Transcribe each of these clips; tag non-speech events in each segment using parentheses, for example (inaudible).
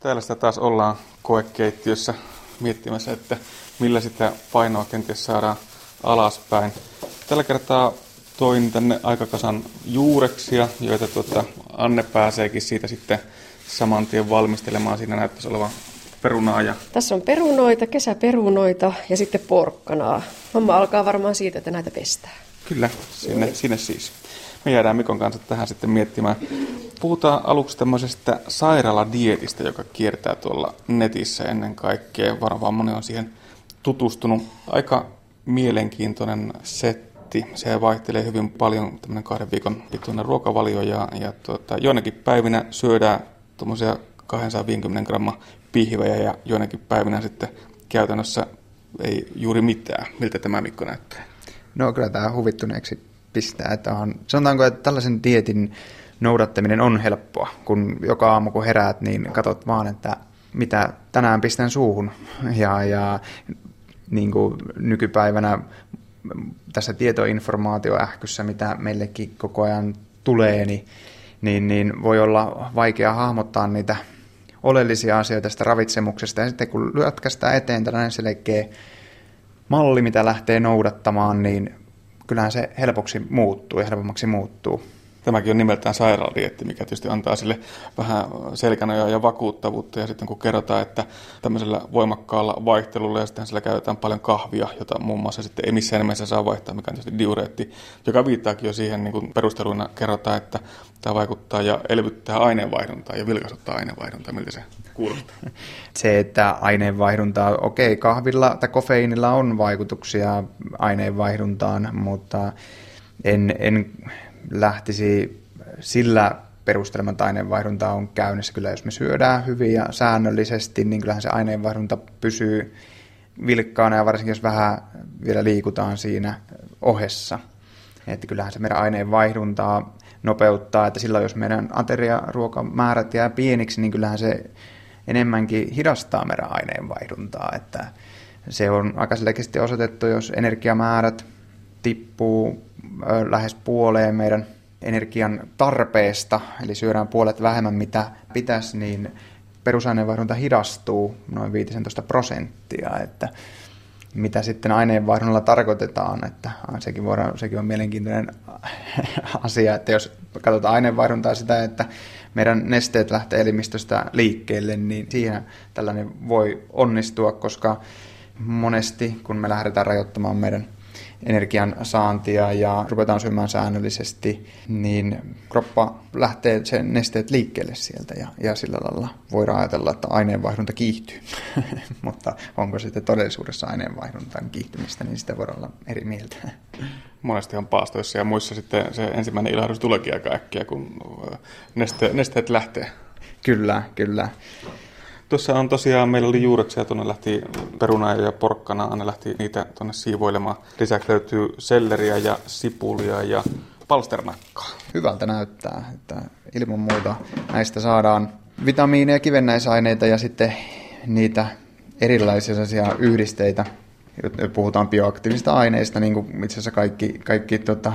Täällä sitä taas ollaan koekeittiössä miettimässä, että millä sitä painoa kenties saadaan alaspäin. Tällä kertaa toin tänne aikakasan juureksia, joita tuota Anne pääseekin siitä sitten saman tien valmistelemaan. Siinä näyttäisi olevan perunaa. Ja... Tässä on perunoita, kesäperunoita ja sitten porkkanaa. Homma alkaa varmaan siitä, että näitä pestää. Kyllä, sinne, sinne siis. Me jäädään Mikon kanssa tähän sitten miettimään. Puhutaan aluksi tämmöisestä sairaaladietistä, joka kiertää tuolla netissä ennen kaikkea. Varmaan moni on siihen tutustunut. Aika mielenkiintoinen setti. Se vaihtelee hyvin paljon, tämmöinen kahden viikon pituinen ruokavalio ja, ja tuota, joinakin päivinä syödään tuommoisia 250 gramma pihvejä ja joinakin päivinä sitten käytännössä ei juuri mitään. Miltä tämä Mikko näyttää? No kyllä tämä huvittuneeksi pistää. Että on, sanotaanko, että tällaisen dietin noudattaminen on helppoa, kun joka aamu kun heräät, niin katsot vaan, että mitä tänään pistän suuhun. Ja, ja niin kuin nykypäivänä tässä tietoinformaatioähkyssä, mitä meillekin koko ajan tulee, niin, niin, niin voi olla vaikea hahmottaa niitä oleellisia asioita tästä ravitsemuksesta. Ja sitten kun lyötkästään eteen tällainen selkeä malli, mitä lähtee noudattamaan, niin kyllähän se helpoksi muuttuu ja helpommaksi muuttuu. Tämäkin on nimeltään sairaaladietti, mikä tietysti antaa sille vähän selkänojaa ja vakuuttavuutta. Ja sitten kun kerrotaan, että tämmöisellä voimakkaalla vaihtelulla ja sitten sillä käytetään paljon kahvia, jota muun muassa sitten ei missään nimessä saa vaihtaa, mikä on tietysti diureetti, joka viittaakin jo siihen niin kuin perusteluina kerrotaan, että tämä vaikuttaa ja elvyttää aineenvaihduntaa ja vilkasuttaa aineenvaihduntaa. Miltä se kuulostaa? (laughs) Se, että aineenvaihduntaa, okei, kahvilla tai kofeiinilla on vaikutuksia aineenvaihduntaan, mutta en, en lähtisi sillä perustelman, että aineenvaihdunta on käynnissä. Kyllä jos me syödään hyvin ja säännöllisesti, niin kyllähän se aineenvaihdunta pysyy vilkkaana ja varsinkin jos vähän vielä liikutaan siinä ohessa. Että kyllähän se meidän aineenvaihduntaa nopeuttaa, että silloin jos meidän ateriaruokamäärät jää pieniksi, niin kyllähän se enemmänkin hidastaa meidän aineenvaihduntaa. Että se on aika selkeästi osoitettu, jos energiamäärät tippuu lähes puoleen meidän energian tarpeesta, eli syödään puolet vähemmän mitä pitäisi, niin perusaineenvaihdunta hidastuu noin 15 prosenttia, että mitä sitten aineenvaihdunnalla tarkoitetaan, että sekin, voidaan, sekin on mielenkiintoinen (laughs) asia, että jos katsotaan aineenvaihduntaa sitä, että meidän nesteet lähtee elimistöstä liikkeelle, niin siihen tällainen voi onnistua, koska monesti kun me lähdetään rajoittamaan meidän energian saantia ja ruvetaan syömään säännöllisesti, niin kroppa lähtee sen nesteet liikkeelle sieltä ja, ja sillä lailla voidaan ajatella, että aineenvaihdunta kiihtyy. (laughs) Mutta onko sitten todellisuudessa aineenvaihduntan kiihtymistä, niin sitä voi olla eri mieltä. Monestihan paastoissa ja muissa sitten se ensimmäinen ilahdus tuleekin aika äkkiä, kun neste, nesteet lähtee. Kyllä, kyllä. Tuossa on tosiaan, meillä oli juureksia, tuonne lähti peruna ja porkkana, Anne lähti niitä tuonne siivoilemaan. Lisäksi löytyy selleriä ja sipulia ja palsternakkaa. Hyvältä näyttää, että ilman muuta näistä saadaan vitamiineja, kivennäisaineita ja sitten niitä erilaisia yhdisteitä, puhutaan bioaktiivista aineista, niin kuin itse asiassa kaikki, kaikki tota,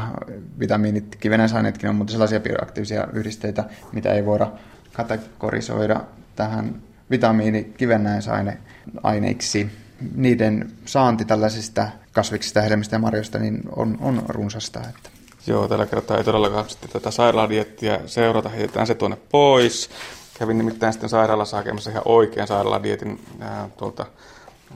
vitamiinit, kivennäisaineetkin on, mutta sellaisia bioaktiivisia yhdisteitä, mitä ei voida kategorisoida tähän vitamiini kivennäisaineiksi. Niiden saanti tällaisista kasviksista, hedelmistä ja marjoista niin on, on runsasta. Että. Joo, tällä kertaa ei todellakaan sitten tätä sairaaladiettiä seurata, heitetään se tuonne pois. Kävin nimittäin sitten sairaalassa hakemassa ihan oikean sairaaladietin ää, tuolta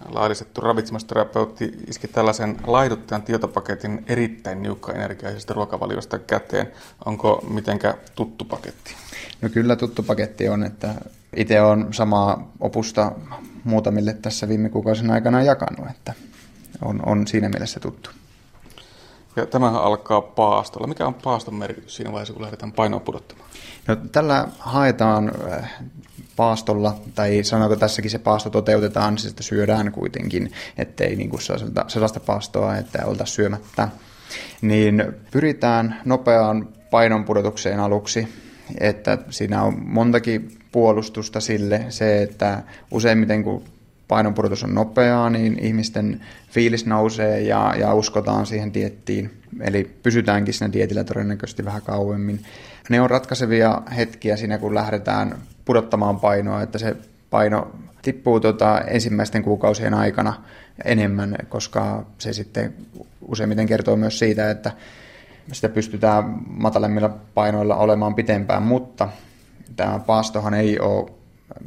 laadistettu ravitsemusterapeutti iski tällaisen laihduttajan tietopaketin erittäin niukka energiaisesta ruokavaliosta käteen. Onko mitenkä tuttu paketti? No kyllä tuttu paketti on, että itse on samaa opusta muutamille tässä viime kuukausien aikana jakanut, että on, on siinä mielessä tuttu. Ja tämähän alkaa paastolla. Mikä on paaston merkitys siinä vaiheessa, kun lähdetään painoa pudottamaan? No, tällä haetaan äh, paastolla, tai sanoiko tässäkin se paasto toteutetaan, niin sitä syödään kuitenkin, ettei niin kuin sellaista paastoa, että oltaisiin syömättä. Niin pyritään nopeaan painonpudotukseen aluksi, että siinä on montakin puolustusta sille, se, että useimmiten kun painonpudotus on nopeaa, niin ihmisten fiilis nousee ja, ja uskotaan siihen diettiin. Eli pysytäänkin siinä dietillä todennäköisesti vähän kauemmin. Ne on ratkaisevia hetkiä siinä, kun lähdetään pudottamaan painoa, että se paino tippuu tota ensimmäisten kuukausien aikana enemmän, koska se sitten useimmiten kertoo myös siitä, että sitä pystytään matalemmilla painoilla olemaan pitempään, mutta tämä paastohan ei ole,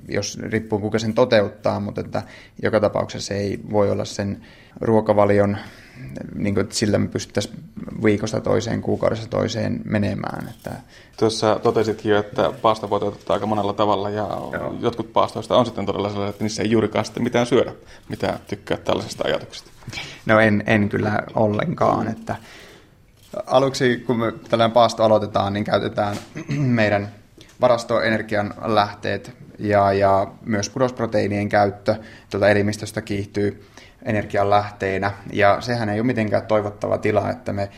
jos riippuu kuka sen toteuttaa, mutta että joka tapauksessa se ei voi olla sen ruokavalion niin kuin, että sillä me pystyttäisiin viikosta toiseen, kuukaudessa toiseen menemään. Että... Tuossa totesitkin jo, että paasta voi toteuttaa aika monella tavalla ja Joo. jotkut paastoista on sitten todella sellaisia, että niissä ei juurikaan sitten mitään syödä. Mitä tykkää tällaisesta ajatuksesta? No en, en kyllä ollenkaan. Että aluksi kun me tällainen paasto aloitetaan, niin käytetään meidän varastoenergian lähteet ja, ja myös kudosproteiinien käyttö tuota elimistöstä kiihtyy energian lähteenä. Ja sehän ei ole mitenkään toivottava tila, että me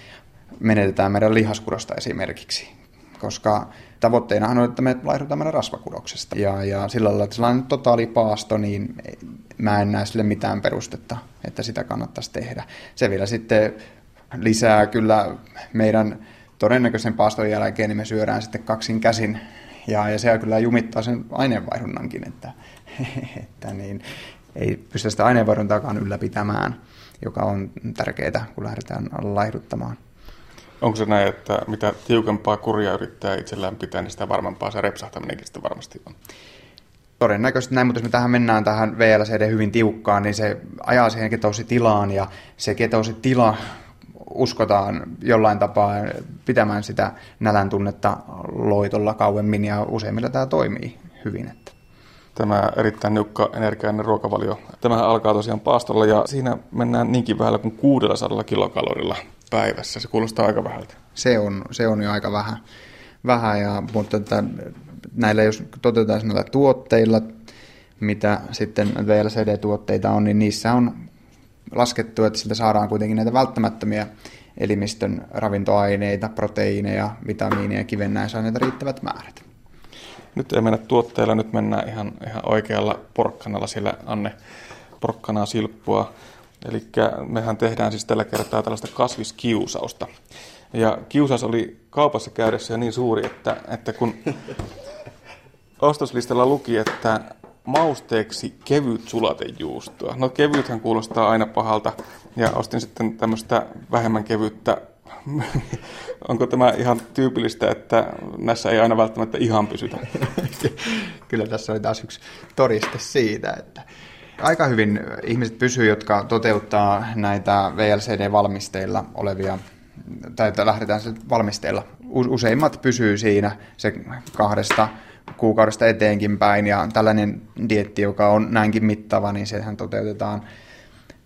menetetään meidän lihaskudosta esimerkiksi, koska tavoitteenahan on, että me laihdutaan meidän rasvakudoksesta. Ja, ja sillä lailla, että sellainen totaalipaasto, niin mä en näe sille mitään perustetta, että sitä kannattaisi tehdä. Se vielä sitten lisää kyllä meidän todennäköisen paaston jälkeen, niin me syödään sitten kaksin käsin. Ja, ja se kyllä jumittaa sen aineenvaihdunnankin, että, (laughs) että niin, ei pystytä sitä aineenvaihduntakaan ylläpitämään, joka on tärkeää, kun lähdetään laihduttamaan. Onko se näin, että mitä tiukempaa kuria yrittää itsellään pitää, niin sitä varmempaa se repsahtaminenkin sitten varmasti on? Todennäköisesti näin, mutta jos me tähän mennään tähän VLCD hyvin tiukkaan, niin se ajaa siihen ketoositilaan ja se ketoositila uskotaan jollain tapaa pitämään sitä nälän tunnetta loitolla kauemmin ja useimmilla tämä toimii hyvin. Että tämä erittäin niukka energiainen ruokavalio. Tämähän alkaa tosiaan paastolla ja siinä mennään niinkin vähällä kuin 600 kilokalorilla päivässä. Se kuulostaa aika vähältä. Se on, se on jo aika vähän, vähän ja, mutta että näillä jos toteutetaan näillä tuotteilla, mitä sitten VLCD-tuotteita on, niin niissä on laskettu, että siltä saadaan kuitenkin näitä välttämättömiä elimistön ravintoaineita, proteiineja, vitamiineja, kivennäisaineita riittävät määrät. Nyt ei mennä tuotteilla, nyt mennään ihan, ihan oikealla porkkanalla, siellä Anne porkkanaa silppua. Eli mehän tehdään siis tällä kertaa tällaista kasviskiusausta. Ja kiusaus oli kaupassa käydessä niin suuri, että, että kun (laughs) ostoslistalla luki, että mausteeksi kevyt sulatejuustoa. No kevythän kuulostaa aina pahalta ja ostin sitten tämmöistä vähemmän kevyttä (laughs) Onko tämä ihan tyypillistä, että näissä ei aina välttämättä ihan pysytä? (laughs) Kyllä tässä oli taas yksi todiste siitä, että aika hyvin ihmiset pysyy, jotka toteuttaa näitä VLCD-valmisteilla olevia, tai lähdetään valmisteilla. Useimmat pysyy siinä se kahdesta kuukaudesta eteenkin päin, ja tällainen dietti, joka on näinkin mittava, niin sehän toteutetaan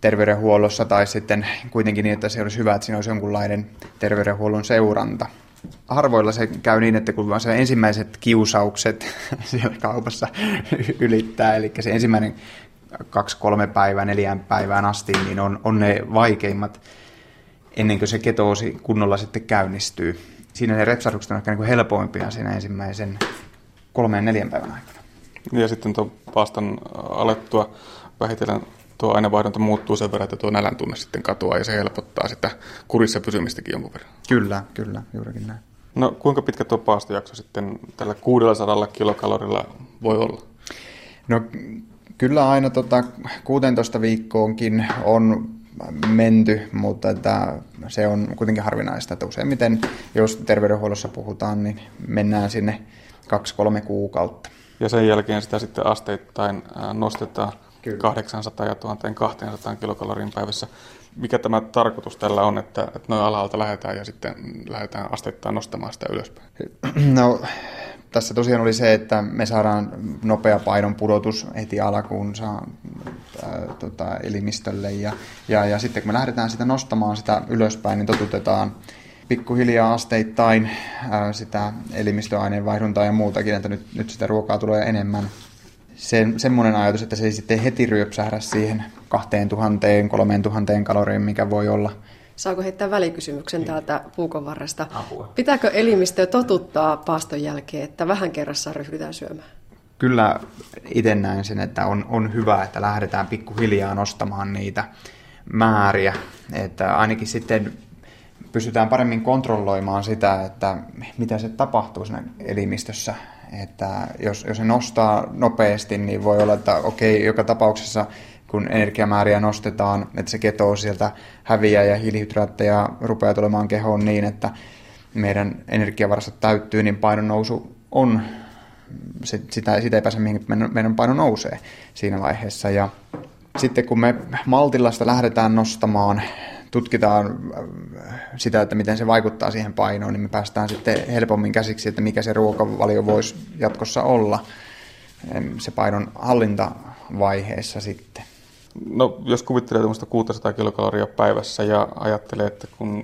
terveydenhuollossa tai sitten kuitenkin niin, että se olisi hyvä, että siinä olisi jonkunlainen terveydenhuollon seuranta. Harvoilla se käy niin, että kun se ensimmäiset kiusaukset (laughs) siellä kaupassa ylittää, eli se ensimmäinen kaksi, kolme päivää, neljään päivään asti, niin on, on ne vaikeimmat ennen kuin se ketoosi kunnolla sitten käynnistyy. Siinä ne repsahdukset on ehkä niin helpoimpia siinä ensimmäisen kolmeen neljän päivän aikana. Ja sitten tuon pastan alettua vähitellen tuo aineenvaihdunta muuttuu sen verran, että tuo nälän tunne sitten katoaa ja se helpottaa sitä kurissa pysymistäkin jonkun verran. Kyllä, kyllä, juurikin näin. No kuinka pitkä tuo paastojakso sitten tällä 600 kilokalorilla voi olla? No kyllä aina tota 16 viikkoonkin on menty, mutta että se on kuitenkin harvinaista, että useimmiten, jos terveydenhuollossa puhutaan, niin mennään sinne 2-3 kuukautta. Ja sen jälkeen sitä sitten asteittain nostetaan Kyllä. 800 ja 1200 kilokalorin päivässä. Mikä tämä tarkoitus tällä on, että, että noin alhaalta lähdetään ja sitten lähdetään asteittain nostamaan sitä ylöspäin? No, tässä tosiaan oli se, että me saadaan nopea painon pudotus heti alkuun saa, ää, tota, elimistölle ja, ja, ja sitten kun me lähdetään sitä nostamaan sitä ylöspäin, niin totutetaan pikkuhiljaa asteittain sitä elimistöaineenvaihduntaa ja muutakin, että nyt, nyt sitä ruokaa tulee enemmän sen, semmoinen ajatus, että se ei sitten heti ryöpsähdä siihen 2000, 3000 kaloriin, mikä voi olla. Saako heittää välikysymyksen täältä puukon varresta? Apua. Pitääkö elimistö totuttaa paaston jälkeen, että vähän kerrassaan ryhdytään syömään? Kyllä itse näen sen, että on, on hyvä, että lähdetään pikkuhiljaa nostamaan niitä määriä. Että ainakin sitten pystytään paremmin kontrolloimaan sitä, että mitä se tapahtuu siinä elimistössä Että jos, jos se nostaa nopeasti, niin voi olla, että okei, joka tapauksessa kun energiamääriä nostetaan, että se ketoo sieltä häviää ja hiilihydraatteja rupeaa tulemaan kehoon niin, että meidän energiavarastot täyttyy, niin painon nousu on, sitä, sitä ei pääse mihin meidän, paino nousee siinä vaiheessa. Ja sitten kun me maltillasta lähdetään nostamaan, tutkitaan sitä, että miten se vaikuttaa siihen painoon, niin me päästään sitten helpommin käsiksi, että mikä se ruokavalio voisi jatkossa olla se painon hallintavaiheessa sitten. No, jos kuvittelee tuommoista 600 kilokaloria päivässä ja ajattelee, että kun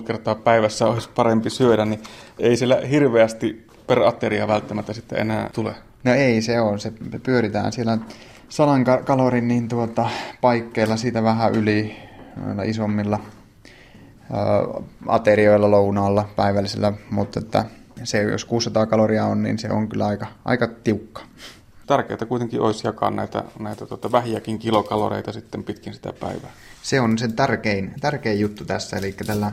5-6 kertaa päivässä olisi parempi syödä, niin ei siellä hirveästi per ateria välttämättä sitten enää tule. No ei se on, se pyöritään siellä sadan kalorin niin tuota, paikkeilla siitä vähän yli isommilla ää, aterioilla lounaalla päivällisellä, mutta että se, jos 600 kaloria on, niin se on kyllä aika, aika tiukka tärkeää kuitenkin olisi jakaa näitä, näitä tota vähiäkin kilokaloreita sitten pitkin sitä päivää. Se on sen tärkein, tärkein juttu tässä, eli tällä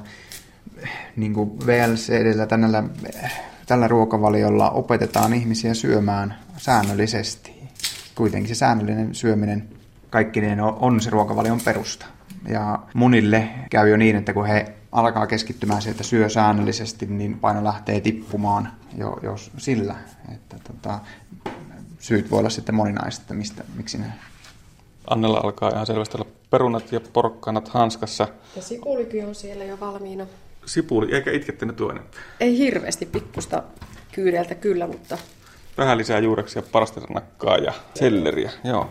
niin kuin VLCDllä, tällä, tällä ruokavaliolla opetetaan ihmisiä syömään säännöllisesti. Kuitenkin se säännöllinen syöminen kaikkineen on se ruokavalion perusta. Ja monille käy jo niin, että kun he alkaa keskittymään siihen, että syö säännöllisesti, niin paino lähtee tippumaan jo, jos sillä. Että tota, syyt voi olla sitten moninaiset, että mistä, miksi ne... Annella alkaa ihan selvästi olla perunat ja porkkanat hanskassa. Ja sipulikin on siellä jo valmiina. Sipuli, eikä itkette ne tuonne? Ei hirveästi pikkusta kyydeltä kyllä, mutta... Vähän lisää juureksia, parasternakkaa ja selleriä, joo.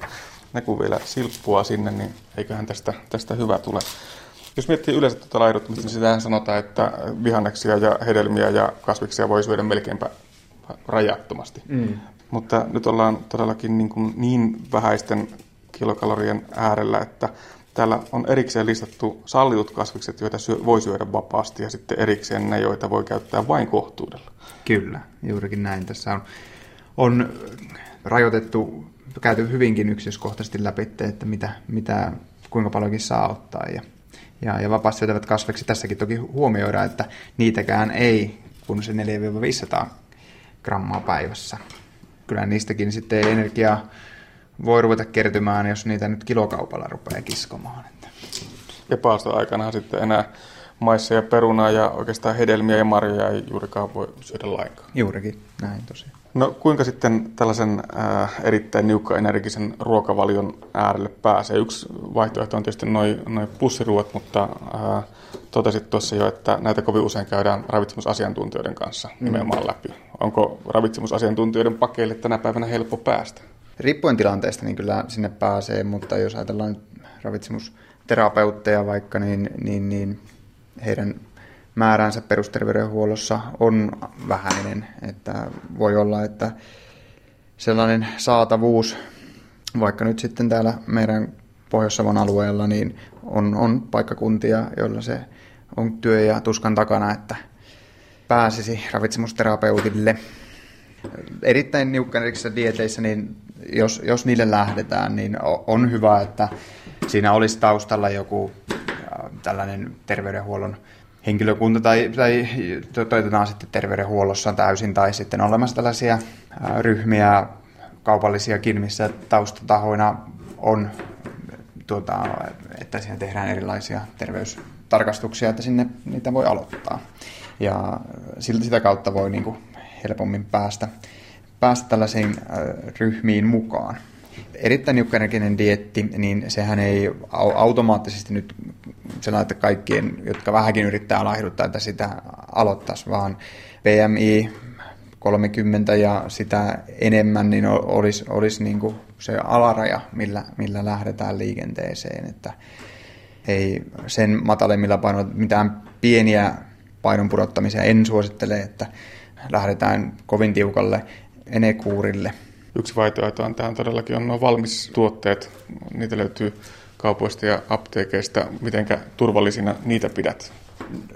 Ne kun vielä silppua sinne, niin eiköhän tästä, tästä hyvä tule. Jos miettii yleensä tuota laiduttamista, niin sitähän sanotaan, että vihanneksia ja hedelmiä ja kasviksia voi syödä melkeinpä rajattomasti. Mm. Mutta nyt ollaan todellakin niin, kuin niin vähäisten kilokalorien äärellä, että täällä on erikseen listattu sallitut kasvikset, joita syö, voi syödä vapaasti, ja sitten erikseen ne, joita voi käyttää vain kohtuudella. Kyllä, juurikin näin. Tässä on, on rajoitettu, käyty hyvinkin yksityiskohtaisesti läpi, että mitä, mitä, kuinka paljonkin saa ottaa. Ja, ja, ja vapaasti syötävät kasviksi tässäkin toki huomioidaan, että niitäkään ei kun se 4-500 grammaa päivässä kyllä niistäkin sitten energiaa voi ruveta kertymään, jos niitä nyt kilokaupalla rupeaa kiskomaan. Ja paastoaikana sitten enää maissa ja perunaa ja oikeastaan hedelmiä ja marjoja ei juurikaan voi syödä lainkaan. Juurikin, näin tosiaan. No kuinka sitten tällaisen äh, erittäin niukka-energisen ruokavalion äärelle pääsee? Yksi vaihtoehto on tietysti noin noi pussiruot, mutta äh, totesit tuossa jo, että näitä kovin usein käydään ravitsemusasiantuntijoiden kanssa mm. nimenomaan läpi. Onko ravitsemusasiantuntijoiden pakeille tänä päivänä helppo päästä? Riippuen tilanteesta niin kyllä sinne pääsee, mutta jos ajatellaan ravitsemusterapeutteja vaikka, niin, niin, niin heidän määränsä perusterveydenhuollossa on vähäinen. Että voi olla, että sellainen saatavuus, vaikka nyt sitten täällä meidän Pohjois-Savon alueella, niin on, on paikkakuntia, joilla se on työ ja tuskan takana, että pääsisi ravitsemusterapeutille. Erittäin niukkaneriksissä dieteissä, niin jos, jos niille lähdetään, niin on hyvä, että siinä olisi taustalla joku tällainen terveydenhuollon henkilökunta tai, tai toteutetaan sitten terveydenhuollossa täysin tai sitten olemassa tällaisia ryhmiä kaupallisiakin, missä taustatahoina on, tuota, että siinä tehdään erilaisia terveystarkastuksia, että sinne niitä voi aloittaa. Ja sitä kautta voi niin kuin helpommin päästä, päästä tällaisiin ryhmiin mukaan erittäin niukkaenerginen dietti, niin sehän ei automaattisesti nyt sellainen, että kaikkien, jotka vähänkin yrittää laihduttaa, että sitä aloittaisi, vaan PMI 30 ja sitä enemmän, niin olisi, olisi niin kuin se alaraja, millä, millä lähdetään liikenteeseen. Että ei sen matalemmilla painoilla mitään pieniä painon pudottamisia en suosittele, että lähdetään kovin tiukalle enekuurille. Yksi vaihtoehto on tähän todellakin on nuo valmistuotteet. Niitä löytyy kaupoista ja apteekeista. Mitenkä turvallisina niitä pidät?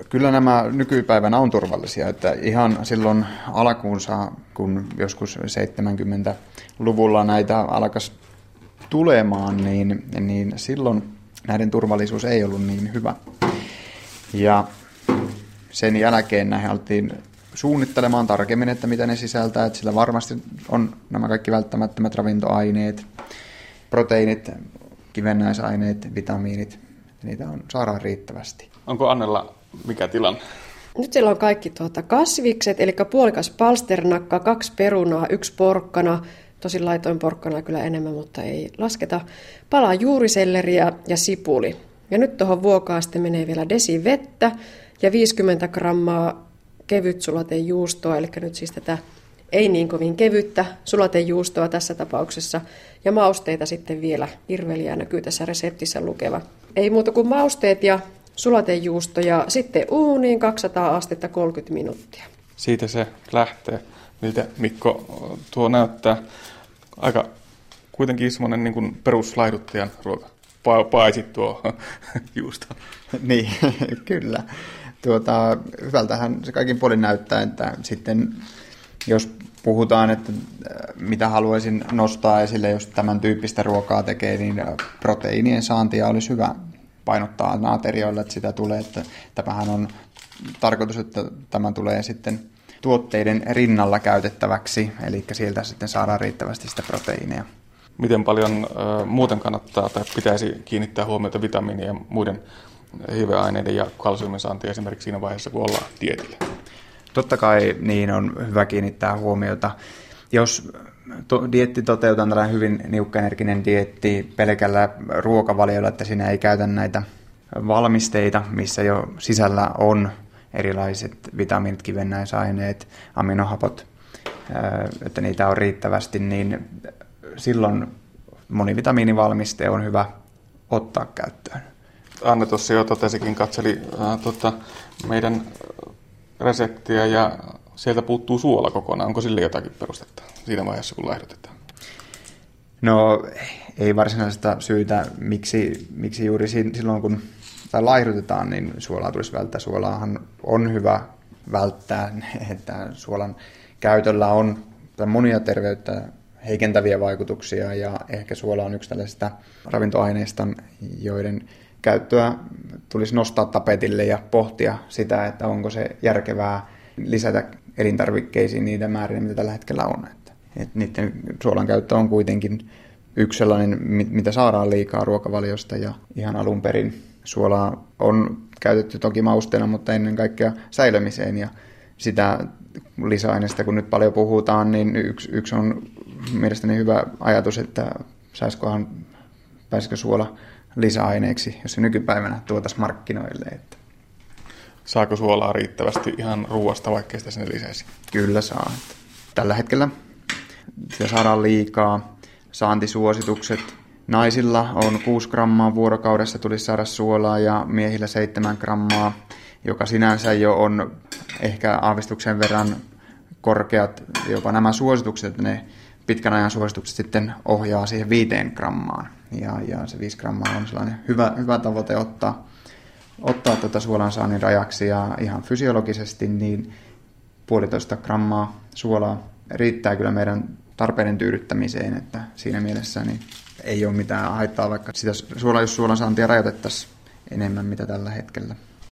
Kyllä nämä nykypäivänä on turvallisia. Että ihan silloin alkuunsa, kun joskus 70-luvulla näitä alkaisi tulemaan, niin, niin silloin näiden turvallisuus ei ollut niin hyvä. Ja sen jälkeen näihin alettiin suunnittelemaan tarkemmin, että mitä ne sisältää, että sillä varmasti on nämä kaikki välttämättömät ravintoaineet, proteiinit, kivennäisaineet, vitamiinit, niitä on, saadaan riittävästi. Onko Annella mikä tilanne? Nyt siellä on kaikki tuota kasvikset, eli puolikas palsternakka, kaksi perunaa, yksi porkkana, tosin laitoin porkkana kyllä enemmän, mutta ei lasketa, palaa juuriselleriä ja sipuli. Ja nyt tuohon vuokaan sitten menee vielä desi vettä ja 50 grammaa kevyt sulatejuustoa, eli nyt siis tätä ei niin kovin kevyttä sulatejuustoa tässä tapauksessa. Ja mausteita sitten vielä, irveliä näkyy tässä reseptissä lukeva. Ei muuta kuin mausteet ja sulatejuusto ja sitten uuniin 200 astetta 30 minuuttia. Siitä se lähtee. Miltä Mikko tuo näyttää? Aika kuitenkin semmoinen niin kuin peruslaihduttajan ruoka. Pa- paisit tuo (laughs) juusto. niin, (laughs) kyllä. Tuota, hyvältähän se kaikin puolin näyttää, että sitten jos puhutaan, että äh, mitä haluaisin nostaa esille, jos tämän tyyppistä ruokaa tekee, niin äh, proteiinien saantia olisi hyvä painottaa naaterioilla, että sitä tulee, että tämähän on tarkoitus, että tämä tulee sitten tuotteiden rinnalla käytettäväksi, eli sieltä sitten saadaan riittävästi sitä proteiinia. Miten paljon äh, muuten kannattaa tai pitäisi kiinnittää huomiota vitamiinien ja muiden hiveaineiden ja kalsiumin saantia esimerkiksi siinä vaiheessa, kun ollaan dietillä? Totta kai niin on hyvä kiinnittää huomiota. Jos to, dietti toteutetaan tällainen hyvin niukkaenerginen dietti pelkällä ruokavaliolla, että siinä ei käytä näitä valmisteita, missä jo sisällä on erilaiset vitamiinit, kivennäisaineet, aminohapot, että niitä on riittävästi, niin silloin monivitamiinivalmiste on hyvä ottaa käyttöön. Anne tuossa jo totesikin, katseli äh, tota, meidän reseptiä ja sieltä puuttuu suola kokonaan. Onko sille jotakin perustetta siinä vaiheessa, kun laihdutetaan? No ei varsinaista syytä, miksi, miksi juuri silloin kun tai laihdutetaan, niin suolaa tulisi välttää. Suolaahan on hyvä välttää, (laughs) että suolan käytöllä on monia terveyttä heikentäviä vaikutuksia ja ehkä suola on yksi tällaisista ravintoaineista, joiden käyttöä tulisi nostaa tapetille ja pohtia sitä, että onko se järkevää lisätä elintarvikkeisiin niitä määriä, mitä tällä hetkellä on. Että, että niiden suolan käyttö on kuitenkin yksi sellainen, mitä saadaan liikaa ruokavaliosta ja ihan alun perin suolaa on käytetty toki mausteena, mutta ennen kaikkea säilymiseen ja sitä lisäaineesta, kun nyt paljon puhutaan, niin yksi, yksi on mielestäni hyvä ajatus, että saisikohan, pääsikö suola lisäaineeksi, jos se nykypäivänä tuotaisiin markkinoille. Että. Saako suolaa riittävästi ihan ruoasta, vaikka sitä sinne lisäisi? Kyllä saa. Tällä hetkellä sitä saadaan liikaa. Saantisuositukset. Naisilla on 6 grammaa vuorokaudessa tulisi saada suolaa ja miehillä 7 grammaa, joka sinänsä jo on ehkä aavistuksen verran korkeat jopa nämä suositukset, että ne pitkän ajan suositukset sitten ohjaa siihen viiteen grammaan. Ja, ja se 5 grammaa on sellainen hyvä, hyvä tavoite ottaa, ottaa tuota suolansaannin rajaksi ja ihan fysiologisesti niin puolitoista grammaa suolaa riittää kyllä meidän tarpeiden tyydyttämiseen, että siinä mielessä niin ei ole mitään haittaa, vaikka sitä suola, jos suolan saantia rajoitettaisiin enemmän mitä tällä hetkellä.